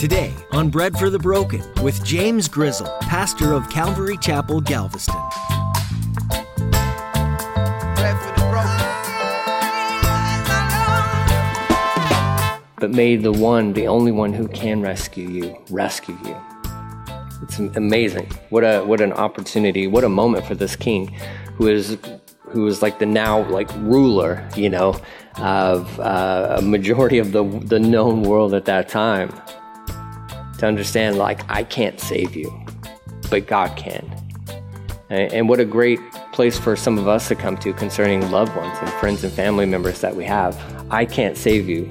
Today on Bread for the Broken with James Grizzle, pastor of Calvary Chapel, Galveston. But may the one, the only one who can rescue you, rescue you. It's amazing. What a what an opportunity. What a moment for this king, who is who is like the now like ruler, you know, of uh, a majority of the the known world at that time to understand like I can't save you, but God can. And what a great place for some of us to come to concerning loved ones and friends and family members that we have. I can't save you,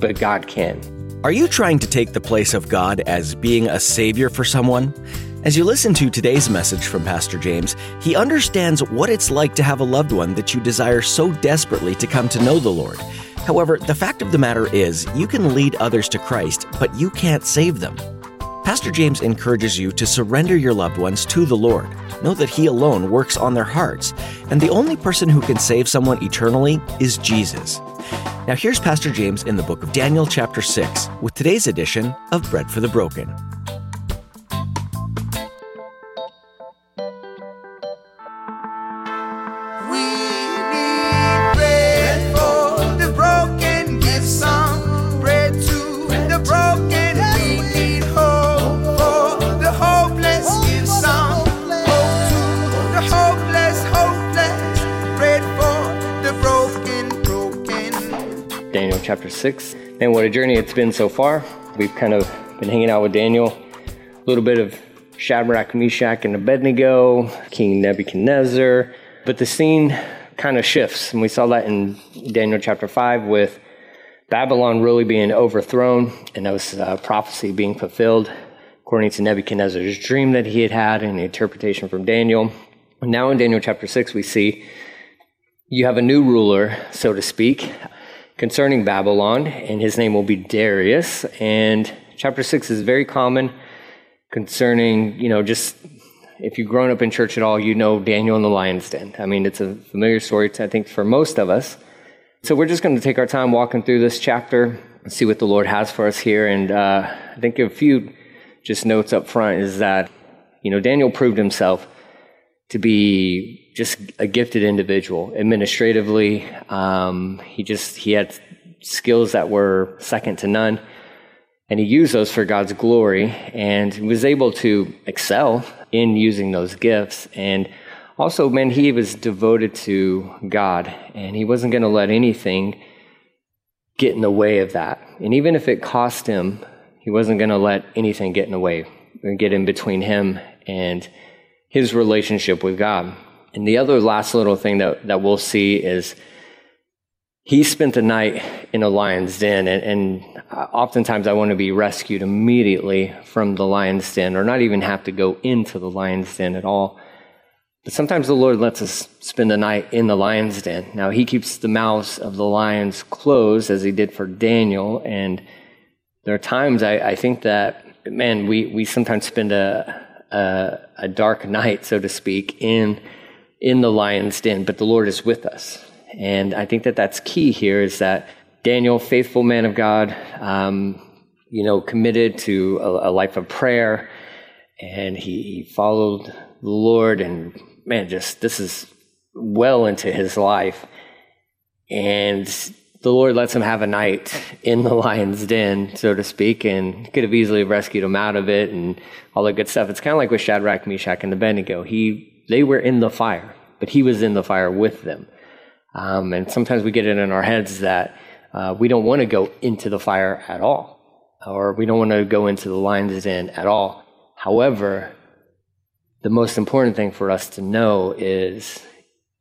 but God can. Are you trying to take the place of God as being a savior for someone? As you listen to today's message from Pastor James, he understands what it's like to have a loved one that you desire so desperately to come to know the Lord. However, the fact of the matter is, you can lead others to Christ, but you can't save them. Pastor James encourages you to surrender your loved ones to the Lord. Know that He alone works on their hearts, and the only person who can save someone eternally is Jesus. Now, here's Pastor James in the book of Daniel, chapter 6, with today's edition of Bread for the Broken. Chapter 6. And what a journey it's been so far. We've kind of been hanging out with Daniel, a little bit of Shadrach, Meshach, and Abednego, King Nebuchadnezzar. But the scene kind of shifts. And we saw that in Daniel chapter 5 with Babylon really being overthrown and that was uh, prophecy being fulfilled according to Nebuchadnezzar's dream that he had had and the interpretation from Daniel. Now in Daniel chapter 6, we see you have a new ruler, so to speak concerning Babylon, and his name will be Darius. And chapter 6 is very common concerning, you know, just if you've grown up in church at all, you know Daniel and the lion's den. I mean, it's a familiar story, I think, for most of us. So we're just going to take our time walking through this chapter and see what the Lord has for us here. And uh, I think a few just notes up front is that, you know, Daniel proved himself to be just a gifted individual administratively. Um, he just he had skills that were second to none, and he used those for God's glory, and was able to excel in using those gifts. And also, man, he was devoted to God, and he wasn't going to let anything get in the way of that. And even if it cost him, he wasn't going to let anything get in the way or get in between him and his relationship with God. And the other last little thing that, that we'll see is he spent the night in a lion's den, and, and, oftentimes I want to be rescued immediately from the lion's den, or not even have to go into the lion's den at all. But sometimes the Lord lets us spend the night in the lion's den. Now, He keeps the mouths of the lions closed, as He did for Daniel, and there are times I, I think that, man, we, we sometimes spend a, a, a dark night, so to speak, in in the lion's den, but the Lord is with us. And I think that that's key here is that Daniel, faithful man of God, um, you know, committed to a, a, life of prayer, and he, he followed the Lord, and man, just this is well into his life. And the Lord lets him have a night in the lion's den, so to speak, and could have easily rescued him out of it and all that good stuff. It's kind of like with Shadrach, Meshach, and Abednego. He, they were in the fire, but he was in the fire with them. Um, and sometimes we get it in our heads that uh, we don't want to go into the fire at all, or we don't want to go into the lion's den at all. However, the most important thing for us to know is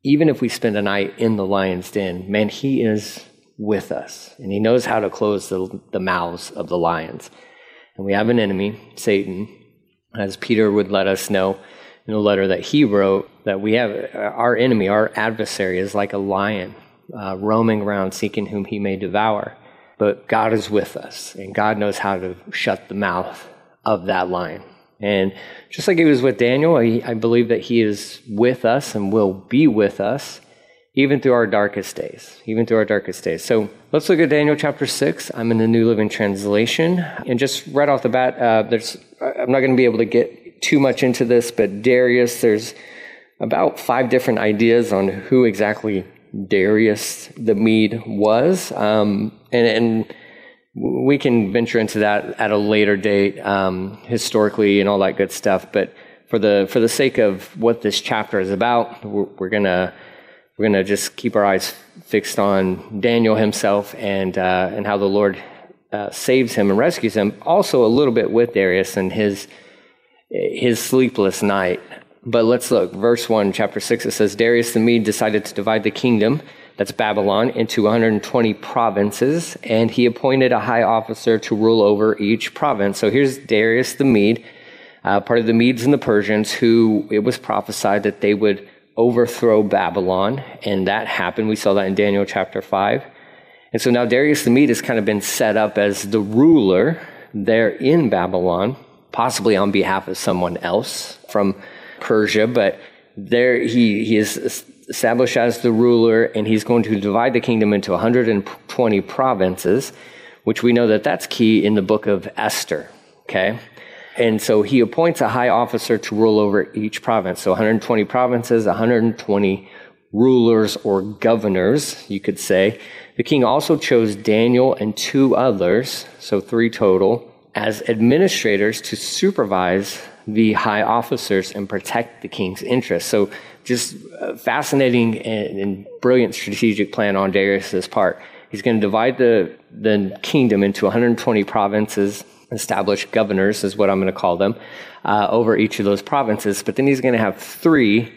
even if we spend a night in the lion's den, man, he is with us, and He knows how to close the, the mouths of the lions. And we have an enemy, Satan, as Peter would let us know in a letter that he wrote, that we have our enemy, our adversary, is like a lion uh, roaming around seeking whom he may devour. But God is with us, and God knows how to shut the mouth of that lion. And just like he was with Daniel, I, I believe that he is with us and will be with us even through our darkest days, even through our darkest days. So let's look at Daniel chapter 6. I'm in the New Living Translation. And just right off the bat, uh, there's, I'm not going to be able to get too much into this, but Darius, there's about five different ideas on who exactly Darius the Mede was. Um, and, and, we can venture into that at a later date, um, historically and all that good stuff. But for the, for the sake of what this chapter is about, we're, we're going to we're going to just keep our eyes fixed on Daniel himself and, uh, and how the Lord uh, saves him and rescues him. Also, a little bit with Darius and his, his sleepless night. But let's look. Verse 1, chapter 6, it says Darius the Mede decided to divide the kingdom, that's Babylon, into 120 provinces, and he appointed a high officer to rule over each province. So here's Darius the Mede, uh, part of the Medes and the Persians, who it was prophesied that they would overthrow Babylon, and that happened. We saw that in Daniel chapter 5. And so now Darius the Mede has kind of been set up as the ruler there in Babylon, possibly on behalf of someone else from Persia, but there he, he is established as the ruler, and he's going to divide the kingdom into 120 provinces, which we know that that's key in the book of Esther. Okay? And so he appoints a high officer to rule over each province. So 120 provinces, 120 rulers or governors, you could say. The king also chose Daniel and two others, so three total, as administrators to supervise the high officers and protect the king's interests. So just fascinating and, brilliant strategic plan on Darius's part. He's going to divide the, the kingdom into 120 provinces, established governors, is what I'm going to call them, uh, over each of those provinces. But then he's going to have three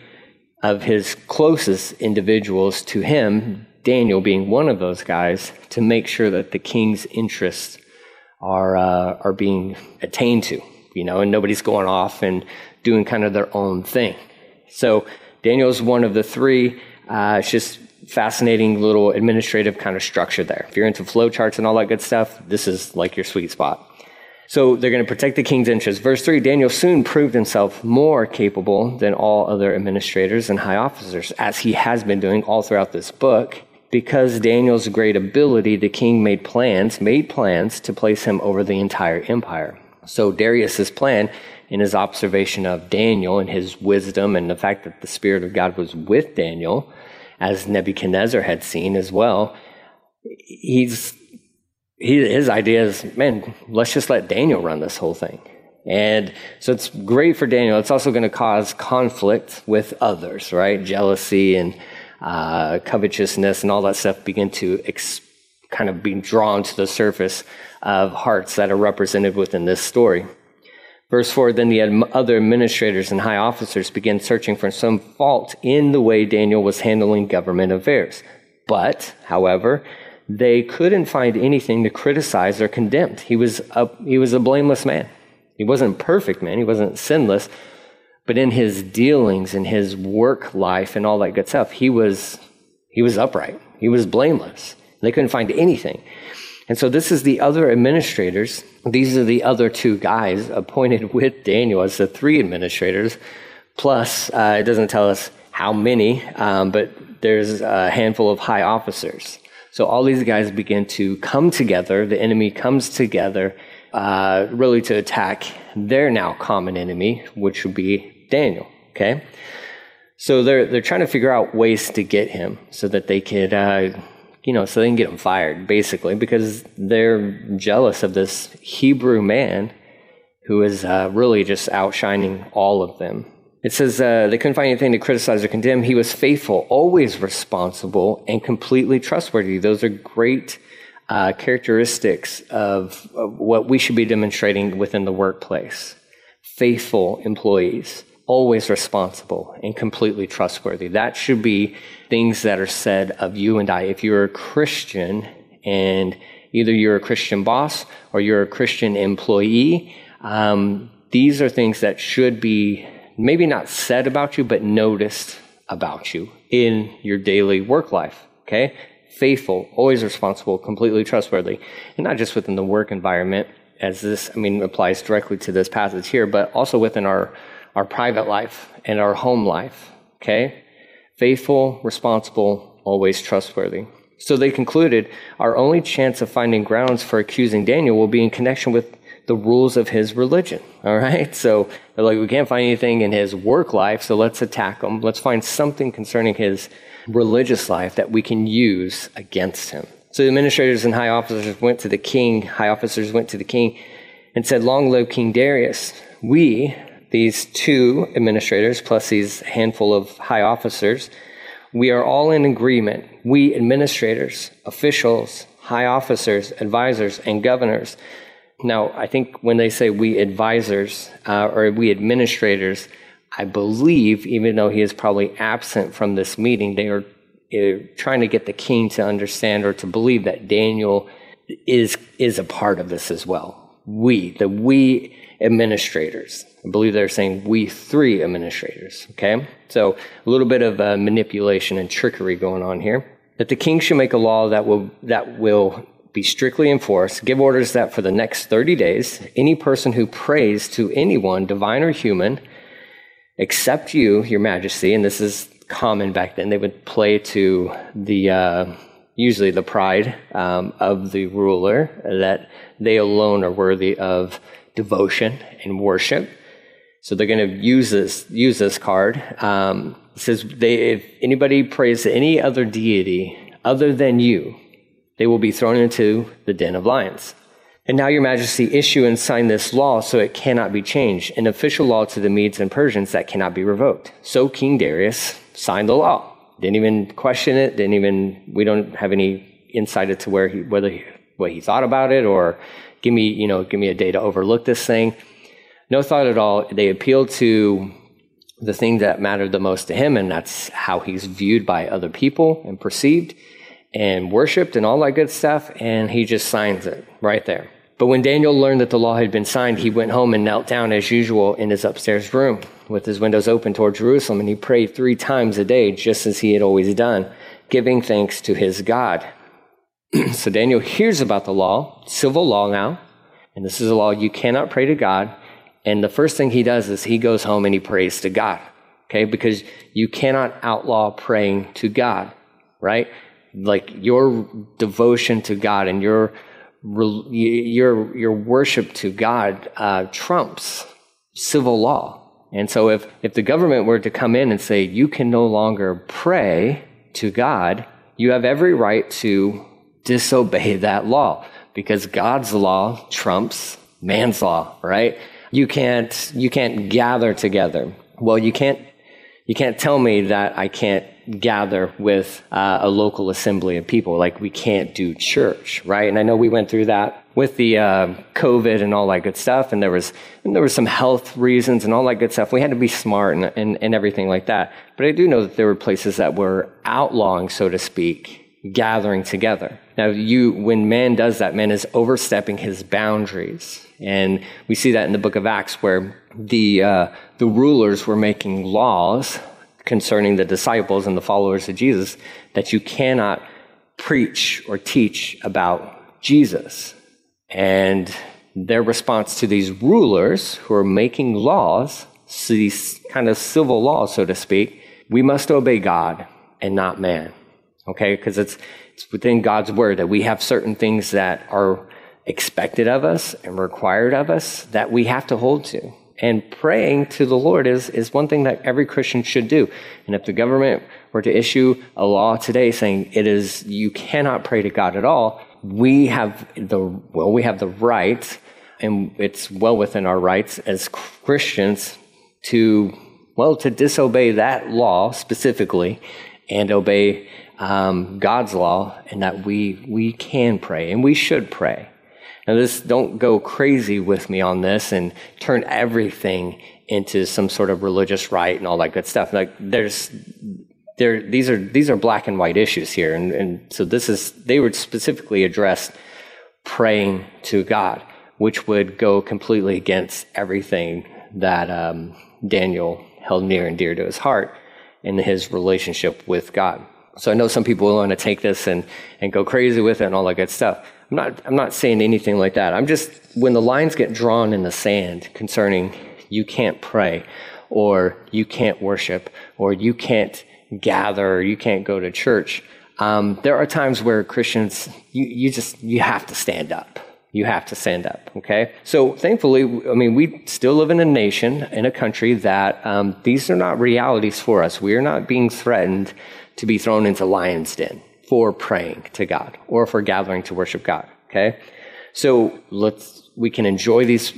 of his closest individuals to him, Daniel being one of those guys, to make sure that the king's interests are uh, are being attained to, you know, and nobody's going off and doing kind of their own thing. So Daniel's one of the three. Uh, it's just fascinating little administrative kind of structure there. If you're into flowcharts and all that good stuff, this is like your sweet spot. So they're going to protect the king's interests. Verse 3 Daniel soon proved himself more capable than all other administrators and high officers, as he has been doing all throughout this book. Because Daniel's great ability, the king made plans, made plans to place him over the entire empire. So Darius's plan, in his observation of Daniel and his wisdom and the fact that the Spirit of God was with Daniel, as Nebuchadnezzar had seen as well, he's he, his idea is, man, let's just let Daniel run this whole thing. And so it's great for Daniel. It's also going to cause conflict with others, right? Jealousy and uh, covetousness and all that stuff begin to ex- kind of be drawn to the surface of hearts that are represented within this story. Verse 4 Then the other administrators and high officers began searching for some fault in the way Daniel was handling government affairs. But, however, they couldn't find anything to criticize or condemn. He was a, he was a blameless man. He wasn't perfect man. He wasn't sinless. But in his dealings, in his work life and all that good stuff, he was, he was upright. He was blameless. They couldn't find anything. And so this is the other administrators. These are the other two guys appointed with Daniel as the three administrators. Plus, uh, it doesn't tell us how many, um, but there's a handful of high officers. So all these guys begin to come together. The enemy comes together, uh, really to attack their now common enemy, which would be Daniel. Okay, so they're they're trying to figure out ways to get him so that they could, uh, you know, so they can get him fired, basically, because they're jealous of this Hebrew man who is uh, really just outshining all of them. It says uh, they couldn't find anything to criticize or condemn. He was faithful, always responsible, and completely trustworthy. Those are great uh, characteristics of, of what we should be demonstrating within the workplace. Faithful employees, always responsible, and completely trustworthy. That should be things that are said of you and I. If you're a Christian and either you're a Christian boss or you're a Christian employee, um, these are things that should be maybe not said about you, but noticed about you in your daily work life. Okay? Faithful, always responsible, completely trustworthy. And not just within the work environment, as this, I mean, applies directly to this passage here, but also within our, our private life and our home life. Okay? Faithful, responsible, always trustworthy. So they concluded our only chance of finding grounds for accusing Daniel will be in connection with the rules of his religion. All right. So they're like, we can't find anything in his work life. So let's attack him. Let's find something concerning his religious life that we can use against him. So the administrators and high officers went to the king. High officers went to the king and said, long live King Darius. We, these two administrators plus these handful of high officers, we are all in agreement. We administrators, officials, high officers, advisors, and governors. Now, I think when they say we advisors uh, or we administrators, I believe, even though he is probably absent from this meeting, they are uh, trying to get the king to understand or to believe that Daniel is is a part of this as well. We, the we administrators. I believe they're saying we three administrators. Okay? So a little bit of uh, manipulation and trickery going on here. That the king should make a law that will, that will be strictly enforced, give orders that for the next 30 days, any person who prays to anyone, divine or human, except you, your majesty, and this is common back then, they would play to the, uh, usually the pride um, of the ruler, that they alone are worthy of devotion and worship. So they're going to use this use this card. Um, it says they, if anybody prays to any other deity other than you, they will be thrown into the den of lions. And now, Your Majesty, issue and sign this law so it cannot be changed, an official law to the Medes and Persians that cannot be revoked. So King Darius signed the law. Didn't even question it. Didn't even. We don't have any insight into where he, whether he, what he thought about it or give me, you know, give me a day to overlook this thing. No thought at all. They appealed to the thing that mattered the most to him, and that's how he's viewed by other people and perceived and worshiped and all that good stuff. And he just signs it right there. But when Daniel learned that the law had been signed, he went home and knelt down as usual in his upstairs room with his windows open toward Jerusalem. And he prayed three times a day, just as he had always done, giving thanks to his God. so Daniel hears about the law, civil law now, and this is a law you cannot pray to God. And the first thing he does is he goes home and he prays to God. Okay, because you cannot outlaw praying to God, right? Like your devotion to God and your your your worship to God uh, trumps civil law. And so if if the government were to come in and say you can no longer pray to God, you have every right to disobey that law because God's law trumps man's law, right? You can't, you can't gather together. Well, you can't, you can't tell me that I can't gather with uh, a local assembly of people. Like we can't do church, right? And I know we went through that with the uh, COVID and all that good stuff, and there was and there was some health reasons and all that good stuff. We had to be smart and, and, and everything like that. But I do know that there were places that were outlawing, so to speak, gathering together. Now, you, when man does that, man is overstepping his boundaries. And we see that in the book of Acts where the, uh, the rulers were making laws concerning the disciples and the followers of Jesus that you cannot preach or teach about Jesus. And their response to these rulers who are making laws, these kind of civil laws, so to speak, we must obey God and not man okay? Because it's, it's within God's word that we have certain things that are expected of us and required of us that we have to hold to. And praying to the Lord is, is one thing that every Christian should do. And if the government were to issue a law today saying it is, you cannot pray to God at all, we have the, well, we have the right, and it's well within our rights as Christians to, well, to disobey that law specifically and obey um, God's law and that we, we can pray and we should pray. Now, this, don't go crazy with me on this and turn everything into some sort of religious rite and all that good stuff. Like, there's, there, these are, these are black and white issues here. And, and so this is, they would specifically address praying to God, which would go completely against everything that um, Daniel held near and dear to his heart in his relationship with God. So I know some people will want to take this and, and go crazy with it and all that good stuff. I'm not, I'm not saying anything like that. I'm just, when the lines get drawn in the sand concerning you can't pray or you can't worship or you can't gather, or you can't go to church. Um, there are times where Christians, you, you just, you have to stand up. You have to stand up, okay? So thankfully, I mean, we still live in a nation, in a country that um, these are not realities for us. We are not being threatened to be thrown into lion's den for praying to God or for gathering to worship God, okay? So let's, we can enjoy these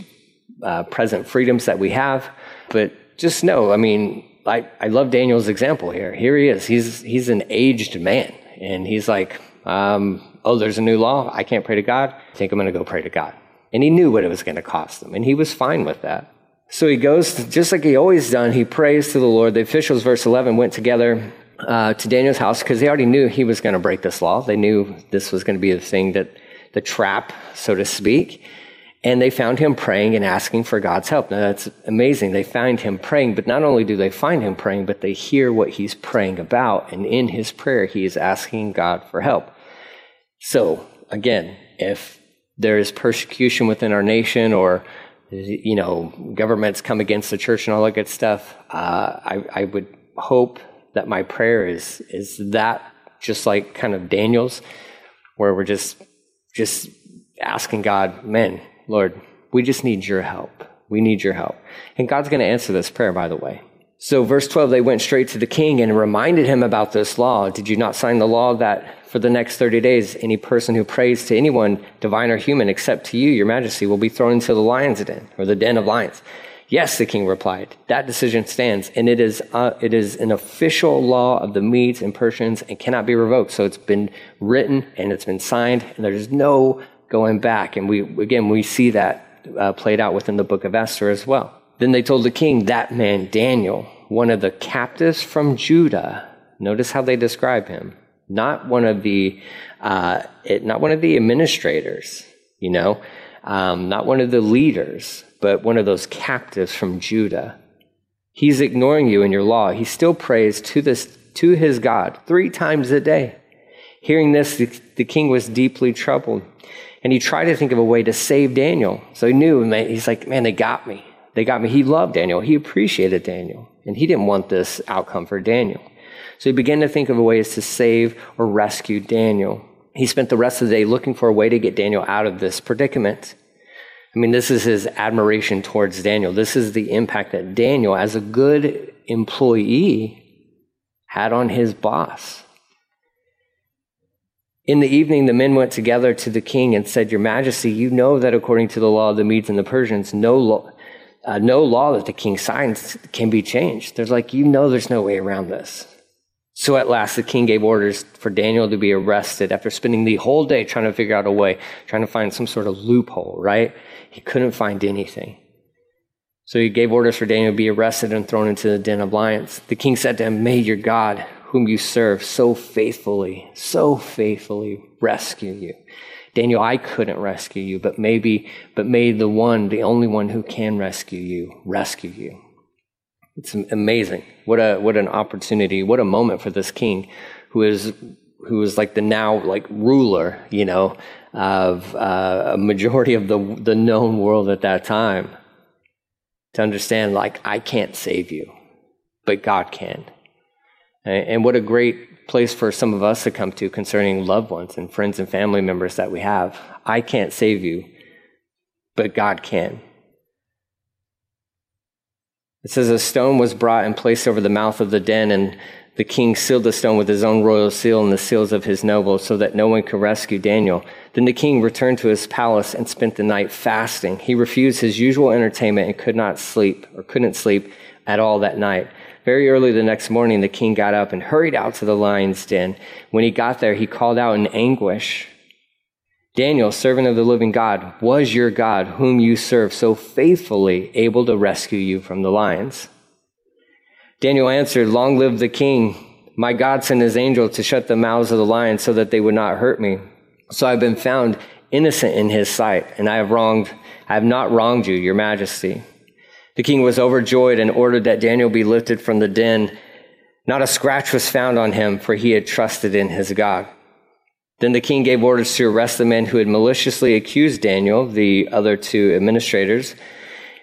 uh, present freedoms that we have, but just know, I mean, I, I love Daniel's example here. Here he is. He's, he's an aged man. And he's like, um, oh, there's a new law. I can't pray to God. I think I'm going to go pray to God. And he knew what it was going to cost him. And he was fine with that. So he goes, to, just like he always done, he prays to the Lord. The officials, verse 11, went together uh, to Daniel's house because they already knew he was going to break this law. They knew this was going to be the thing that, the trap, so to speak. And they found him praying and asking for God's help. Now that's amazing. They find him praying, but not only do they find him praying, but they hear what he's praying about. And in his prayer, he is asking God for help. So again, if there is persecution within our nation or, you know, governments come against the church and all that good stuff, uh, I, I would hope that my prayer is, is that just like kind of Daniel's, where we're just, just asking God, man, Lord, we just need your help. We need your help. And God's going to answer this prayer, by the way. So, verse 12, they went straight to the king and reminded him about this law. Did you not sign the law that for the next 30 days, any person who prays to anyone, divine or human, except to you, your majesty, will be thrown into the lion's den or the den of lions? Yes, the king replied. That decision stands, and it is, uh, it is an official law of the Medes and Persians and cannot be revoked. So it's been written and it's been signed, and there's no going back. And we, again, we see that uh, played out within the book of Esther as well. Then they told the king, that man, Daniel, one of the captives from Judah, notice how they describe him, not one of the, uh, it, not one of the administrators, you know, um, not one of the leaders, but one of those captives from Judah. He's ignoring you in your law. He still prays to this, to his God three times a day. Hearing this, the, the king was deeply troubled. And he tried to think of a way to save Daniel. So he knew, man, he's like, man, they got me. They got me. He loved Daniel. He appreciated Daniel. And he didn't want this outcome for Daniel. So he began to think of ways to save or rescue Daniel. He spent the rest of the day looking for a way to get Daniel out of this predicament. I mean, this is his admiration towards Daniel. This is the impact that Daniel, as a good employee, had on his boss. In the evening, the men went together to the king and said, Your Majesty, you know that according to the law of the Medes and the Persians, no law, uh, no law that the king signs can be changed. There's like, you know, there's no way around this. So at last, the king gave orders for Daniel to be arrested after spending the whole day trying to figure out a way, trying to find some sort of loophole, right? He couldn't find anything. So he gave orders for Daniel to be arrested and thrown into the den of lions. The king said to him, May your God, whom you serve so faithfully, so faithfully rescue you. Daniel, I couldn't rescue you, but maybe, but may the one, the only one who can rescue you, rescue you. It's amazing. What a, what an opportunity. What a moment for this king who is, who is like the now like ruler, you know, of uh, a majority of the, the known world at that time to understand like, I can't save you, but God can. And what a great place for some of us to come to concerning loved ones and friends and family members that we have. I can't save you, but God can. It says a stone was brought and placed over the mouth of the den, and the king sealed the stone with his own royal seal and the seals of his nobles so that no one could rescue Daniel. Then the king returned to his palace and spent the night fasting. He refused his usual entertainment and could not sleep or couldn't sleep at all that night. Very early the next morning, the king got up and hurried out to the lion's den. When he got there, he called out in anguish Daniel, servant of the living God, was your God, whom you serve so faithfully, able to rescue you from the lions? Daniel answered, Long live the king. My God sent his angel to shut the mouths of the lions so that they would not hurt me. So I've been found innocent in his sight, and I have wronged, I have not wronged you, your majesty. The king was overjoyed and ordered that Daniel be lifted from the den. Not a scratch was found on him, for he had trusted in his God. Then the king gave orders to arrest the men who had maliciously accused Daniel, the other two administrators,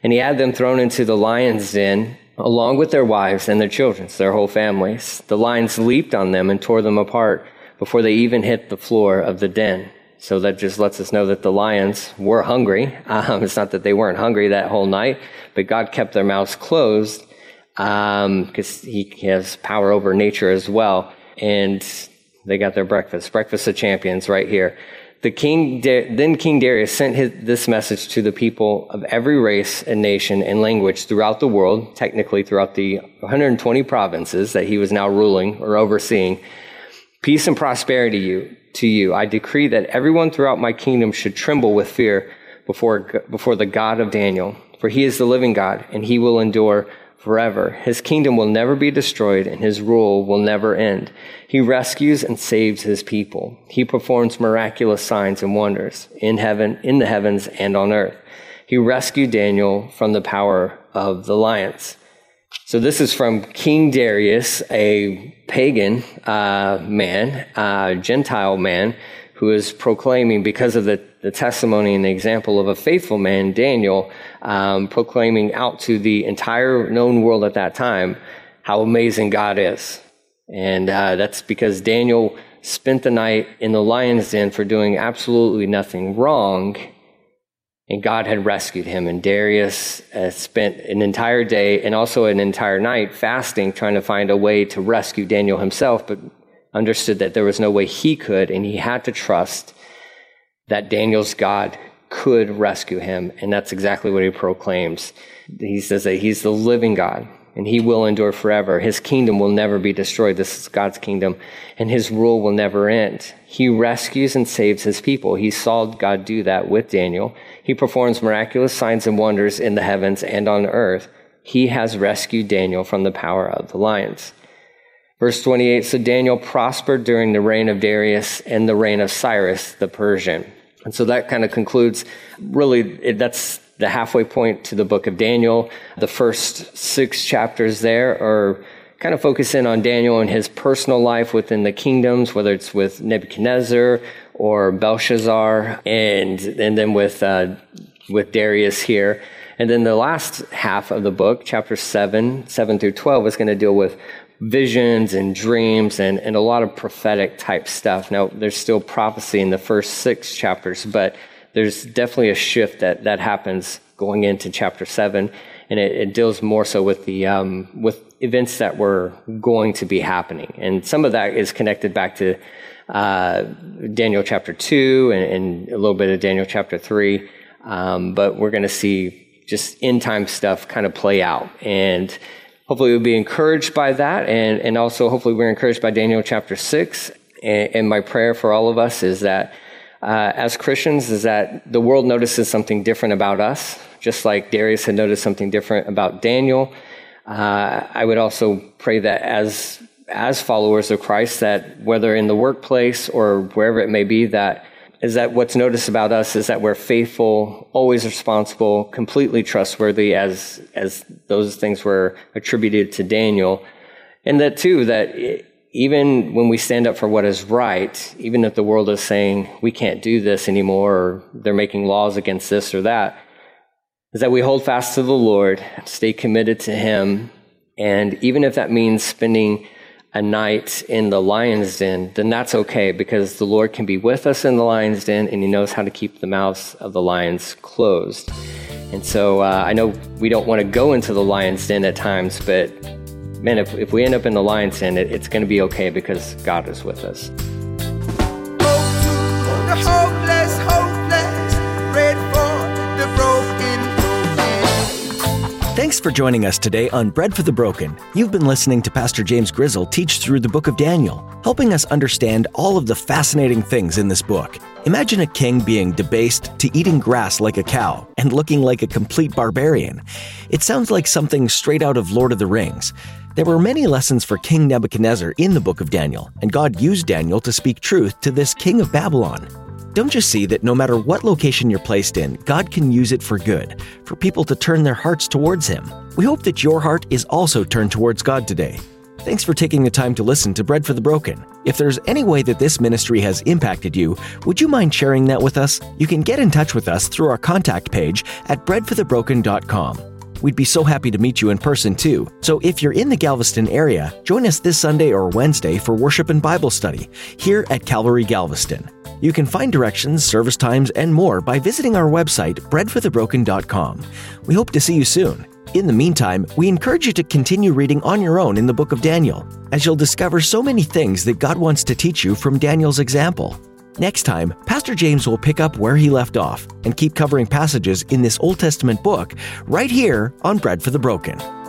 and he had them thrown into the lion's den along with their wives and their children, their whole families. The lions leaped on them and tore them apart before they even hit the floor of the den. So that just lets us know that the lions were hungry. Um, it's not that they weren't hungry that whole night, but God kept their mouths closed because um, He has power over nature as well. And they got their breakfast. Breakfast of champions right here. The king, then King Darius sent his, this message to the people of every race and nation and language throughout the world, technically throughout the 120 provinces that he was now ruling or overseeing. Peace and prosperity you, to you. I decree that everyone throughout my kingdom should tremble with fear before, before the God of Daniel, for he is the living God and he will endure forever. His kingdom will never be destroyed and his rule will never end. He rescues and saves his people. He performs miraculous signs and wonders in heaven, in the heavens and on earth. He rescued Daniel from the power of the lions. So this is from King Darius, a pagan uh, man, uh, Gentile man, who is proclaiming because of the the testimony and the example of a faithful man, Daniel, um, proclaiming out to the entire known world at that time how amazing God is. And uh, that's because Daniel spent the night in the lion's den for doing absolutely nothing wrong. And God had rescued him. And Darius uh, spent an entire day and also an entire night fasting, trying to find a way to rescue Daniel himself, but understood that there was no way he could. And he had to trust that Daniel's God could rescue him. And that's exactly what he proclaims. He says that he's the living God and he will endure forever. His kingdom will never be destroyed. This is God's kingdom and his rule will never end. He rescues and saves his people. He saw God do that with Daniel. He performs miraculous signs and wonders in the heavens and on earth. He has rescued Daniel from the power of the lions. Verse 28 So Daniel prospered during the reign of Darius and the reign of Cyrus the Persian. And so that kind of concludes really, it, that's the halfway point to the book of Daniel. The first six chapters there are kind of focus in on Daniel and his personal life within the kingdoms, whether it's with Nebuchadnezzar or Belshazzar, and and then with uh, with Darius here. And then the last half of the book, chapter seven, seven through twelve, is going to deal with visions and dreams and, and a lot of prophetic type stuff. Now, there's still prophecy in the first six chapters, but there's definitely a shift that, that happens going into chapter seven, and it, it deals more so with the um, with events that were going to be happening, and some of that is connected back to uh, Daniel chapter two and, and, a little bit of Daniel chapter three, um, but we're going to see just end time stuff kind of play out. And hopefully we'll be encouraged by that. And, and also, hopefully, we're encouraged by Daniel chapter 6. And, and my prayer for all of us is that uh, as Christians, is that the world notices something different about us, just like Darius had noticed something different about Daniel. Uh, I would also pray that as as followers of Christ, that whether in the workplace or wherever it may be, that is that what's noticed about us is that we're faithful, always responsible, completely trustworthy, as as those things were attributed to Daniel, and that too that even when we stand up for what is right, even if the world is saying we can't do this anymore, or they're making laws against this or that, is that we hold fast to the Lord, stay committed to Him, and even if that means spending a night in the lion's den, then that's okay because the Lord can be with us in the lion's den and He knows how to keep the mouths of the lions closed. And so uh, I know we don't want to go into the lion's den at times, but man, if, if we end up in the lion's den, it, it's going to be okay because God is with us. Thanks for joining us today on Bread for the Broken. You've been listening to Pastor James Grizzle teach through the book of Daniel, helping us understand all of the fascinating things in this book. Imagine a king being debased to eating grass like a cow and looking like a complete barbarian. It sounds like something straight out of Lord of the Rings. There were many lessons for King Nebuchadnezzar in the book of Daniel, and God used Daniel to speak truth to this king of Babylon. Don't you see that no matter what location you're placed in, God can use it for good, for people to turn their hearts towards Him. We hope that your heart is also turned towards God today. Thanks for taking the time to listen to Bread for the Broken. If there's any way that this ministry has impacted you, would you mind sharing that with us? You can get in touch with us through our contact page at breadforthebroken.com. We'd be so happy to meet you in person too. So if you're in the Galveston area, join us this Sunday or Wednesday for worship and Bible study here at Calvary Galveston. You can find directions, service times, and more by visiting our website, breadforthebroken.com. We hope to see you soon. In the meantime, we encourage you to continue reading on your own in the book of Daniel, as you'll discover so many things that God wants to teach you from Daniel's example. Next time, Pastor James will pick up where he left off and keep covering passages in this Old Testament book right here on Bread for the Broken.